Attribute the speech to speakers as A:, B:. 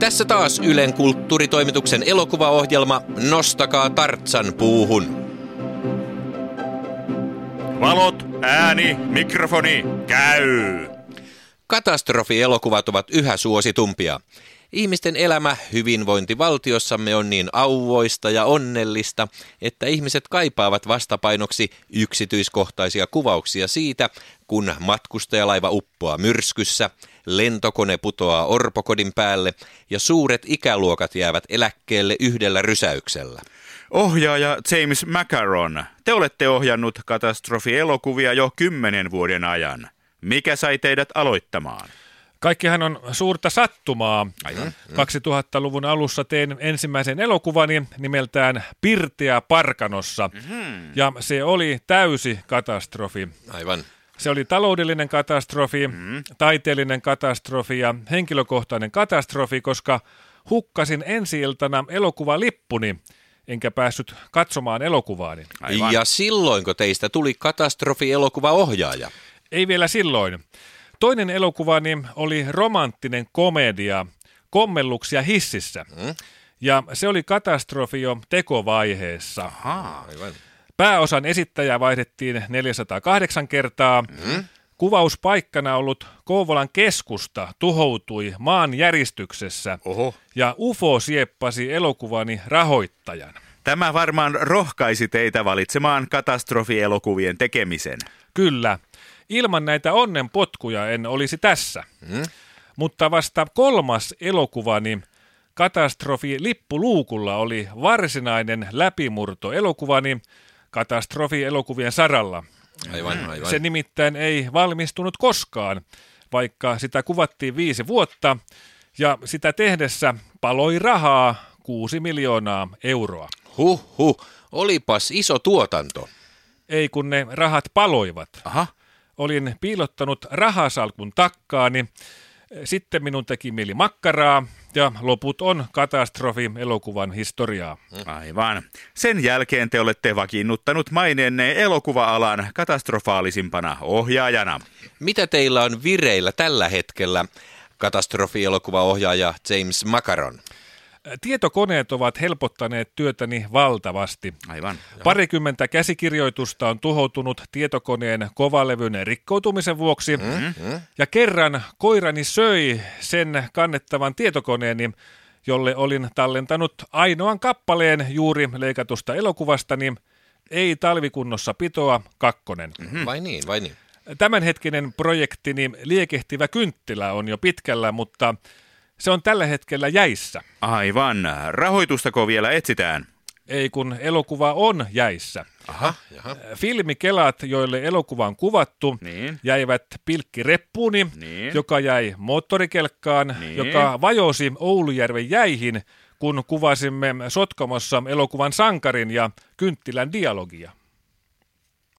A: Tässä taas Ylen kulttuuritoimituksen elokuvaohjelma Nostakaa Tartsan puuhun.
B: Valot, ääni, mikrofoni, käy!
A: Katastrofielokuvat ovat yhä suositumpia. Ihmisten elämä hyvinvointivaltiossamme on niin auvoista ja onnellista, että ihmiset kaipaavat vastapainoksi yksityiskohtaisia kuvauksia siitä, kun matkustajalaiva uppoaa myrskyssä, lentokone putoaa orpokodin päälle ja suuret ikäluokat jäävät eläkkeelle yhdellä rysäyksellä.
B: Ohjaaja James Macaron, te olette ohjannut katastrofielokuvia jo kymmenen vuoden ajan. Mikä sai teidät aloittamaan?
C: Kaikkihan on suurta sattumaa. Aivan. 2000-luvun alussa tein ensimmäisen elokuvani nimeltään Pirteä Parkanossa. Mm-hmm. Ja se oli täysi katastrofi.
A: Aivan.
C: Se oli taloudellinen katastrofi, mm-hmm. taiteellinen katastrofi ja henkilökohtainen katastrofi, koska hukkasin ensi-iltana elokuvalippuni enkä päässyt katsomaan elokuvaani.
A: Aivan. Ja silloinko teistä tuli katastrofi-elokuvaohjaaja?
C: Ei vielä silloin. Toinen elokuvani oli romanttinen komedia Kommelluksia hississä. Mm. Ja se oli katastrofi jo tekovaiheessa.
A: Aha, aivan.
C: Pääosan esittäjää vaihdettiin 408 kertaa. Mm. Kuvauspaikkana ollut Kouvolan keskusta tuhoutui maan järjestyksessä
B: Oho.
C: ja UFO sieppasi elokuvani rahoittajan.
B: Tämä varmaan rohkaisi teitä valitsemaan katastrofielokuvien tekemisen.
C: Kyllä. Ilman näitä onnenpotkuja en olisi tässä. Mm. Mutta vasta kolmas elokuvani Katastrofi lippuluukulla oli varsinainen läpimurto elokuvani katastrofielokuvien saralla.
A: Aivan, aivan.
C: Se nimittäin ei valmistunut koskaan, vaikka sitä kuvattiin viisi vuotta ja sitä tehdessä paloi rahaa kuusi miljoonaa euroa.
A: Huh, huh. Olipas iso tuotanto.
C: Ei kun ne rahat paloivat.
A: Aha.
C: Olin piilottanut rahasalkun takkaani. Sitten minun teki mieli makkaraa ja loput on katastrofi elokuvan historiaa.
B: Aivan. Sen jälkeen te olette vakiinnuttanut maineenne elokuva-alan katastrofaalisimpana ohjaajana.
A: Mitä teillä on vireillä tällä hetkellä, katastrofielokuvaohjaaja James Macaron?
C: Tietokoneet ovat helpottaneet työtäni valtavasti.
B: Aivan.
C: Parikymmentä käsikirjoitusta on tuhoutunut tietokoneen kovalevyn rikkoutumisen vuoksi.
A: Mm-hmm.
C: Ja kerran koirani söi sen kannettavan tietokoneeni, jolle olin tallentanut ainoan kappaleen juuri leikatusta elokuvastani. Ei talvikunnossa pitoa, kakkonen.
A: Mm-hmm. Vai niin, vai niin.
C: Tämänhetkinen projektini Liekehtivä kynttilä on jo pitkällä, mutta se on tällä hetkellä jäissä.
B: Aivan. Rahoitustako vielä etsitään?
C: Ei kun elokuva on jäissä.
A: Aha, jaha.
C: Filmikelat, joille elokuva on kuvattu,
B: Niin.
C: jäivät pilkkireppuuni,
B: Niin.
C: joka jäi moottorikelkkaan,
B: Niin.
C: joka vajosi Oulujärven jäihin, kun kuvasimme Sotkamossa elokuvan sankarin ja kynttilän dialogia.